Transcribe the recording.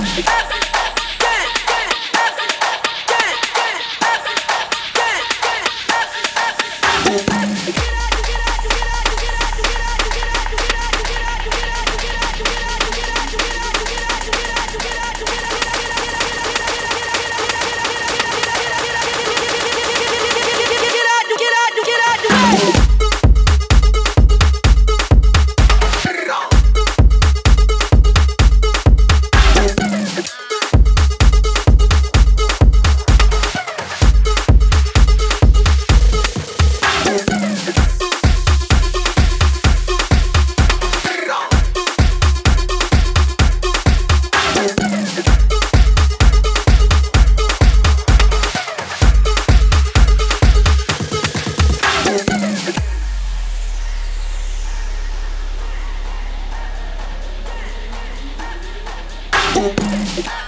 Ah! Yeah.